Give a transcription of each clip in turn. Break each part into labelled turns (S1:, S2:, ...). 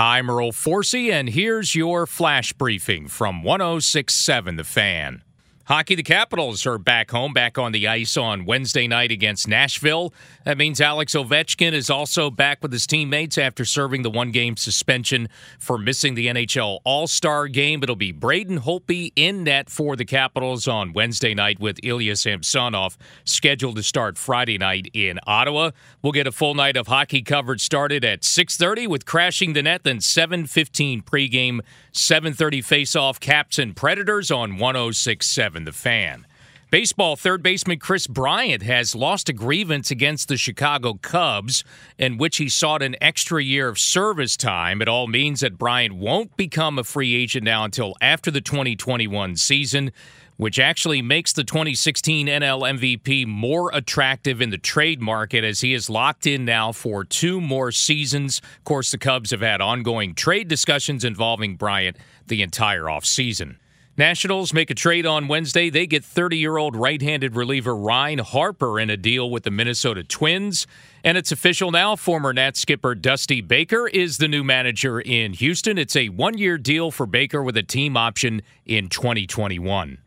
S1: I'm Earl Forsey, and here's your flash briefing from 1067 The Fan. Hockey, the Capitals are back home, back on the ice on Wednesday night against Nashville. That means Alex Ovechkin is also back with his teammates after serving the one game suspension for missing the NHL All Star game. It'll be Braden Holtby in net for the Capitals on Wednesday night with Ilya Samsonov scheduled to start Friday night in Ottawa. We'll get a full night of hockey coverage started at 6.30 with Crashing the Net, then 7.15 pregame, 7.30 face-off Caps and Predators on 1067 The Fan. Baseball third baseman Kris Bryant has lost a grievance against the Chicago Cubs in which he sought an extra year of service time. It all means that Bryant won't become a free agent now until after the 2021 season, which actually makes the 2016 NL MVP more attractive in the trade market as he is locked in now for two more seasons. Of course, the Cubs have had ongoing trade discussions involving Bryant the entire offseason. Nationals make a trade on Wednesday. They get 30 year old right handed reliever Ryan Harper in a deal with the Minnesota Twins. And it's official now. Former Nat skipper Dusty Baker is the new manager in Houston. It's a one year deal for Baker with a team option in 2021.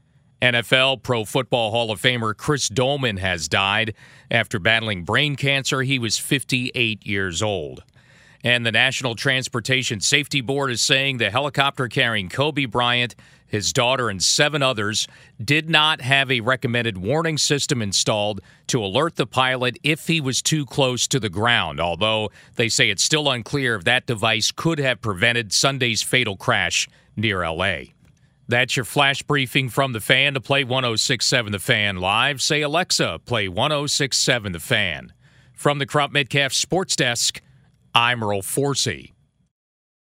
S1: NFL Pro Football Hall of Famer Chris Doleman has died after battling brain cancer. He was 58 years old. And the National Transportation Safety Board is saying the helicopter carrying Kobe Bryant, his daughter, and seven others did not have a recommended warning system installed to alert the pilot if he was too close to the ground, although they say it's still unclear if that device could have prevented Sunday's fatal crash near LA. That's your flash briefing from the fan to play 1067 The Fan live. Say, Alexa, play 1067 The Fan. From the Crop Metcalf Sports Desk, I'm Earl Forsey.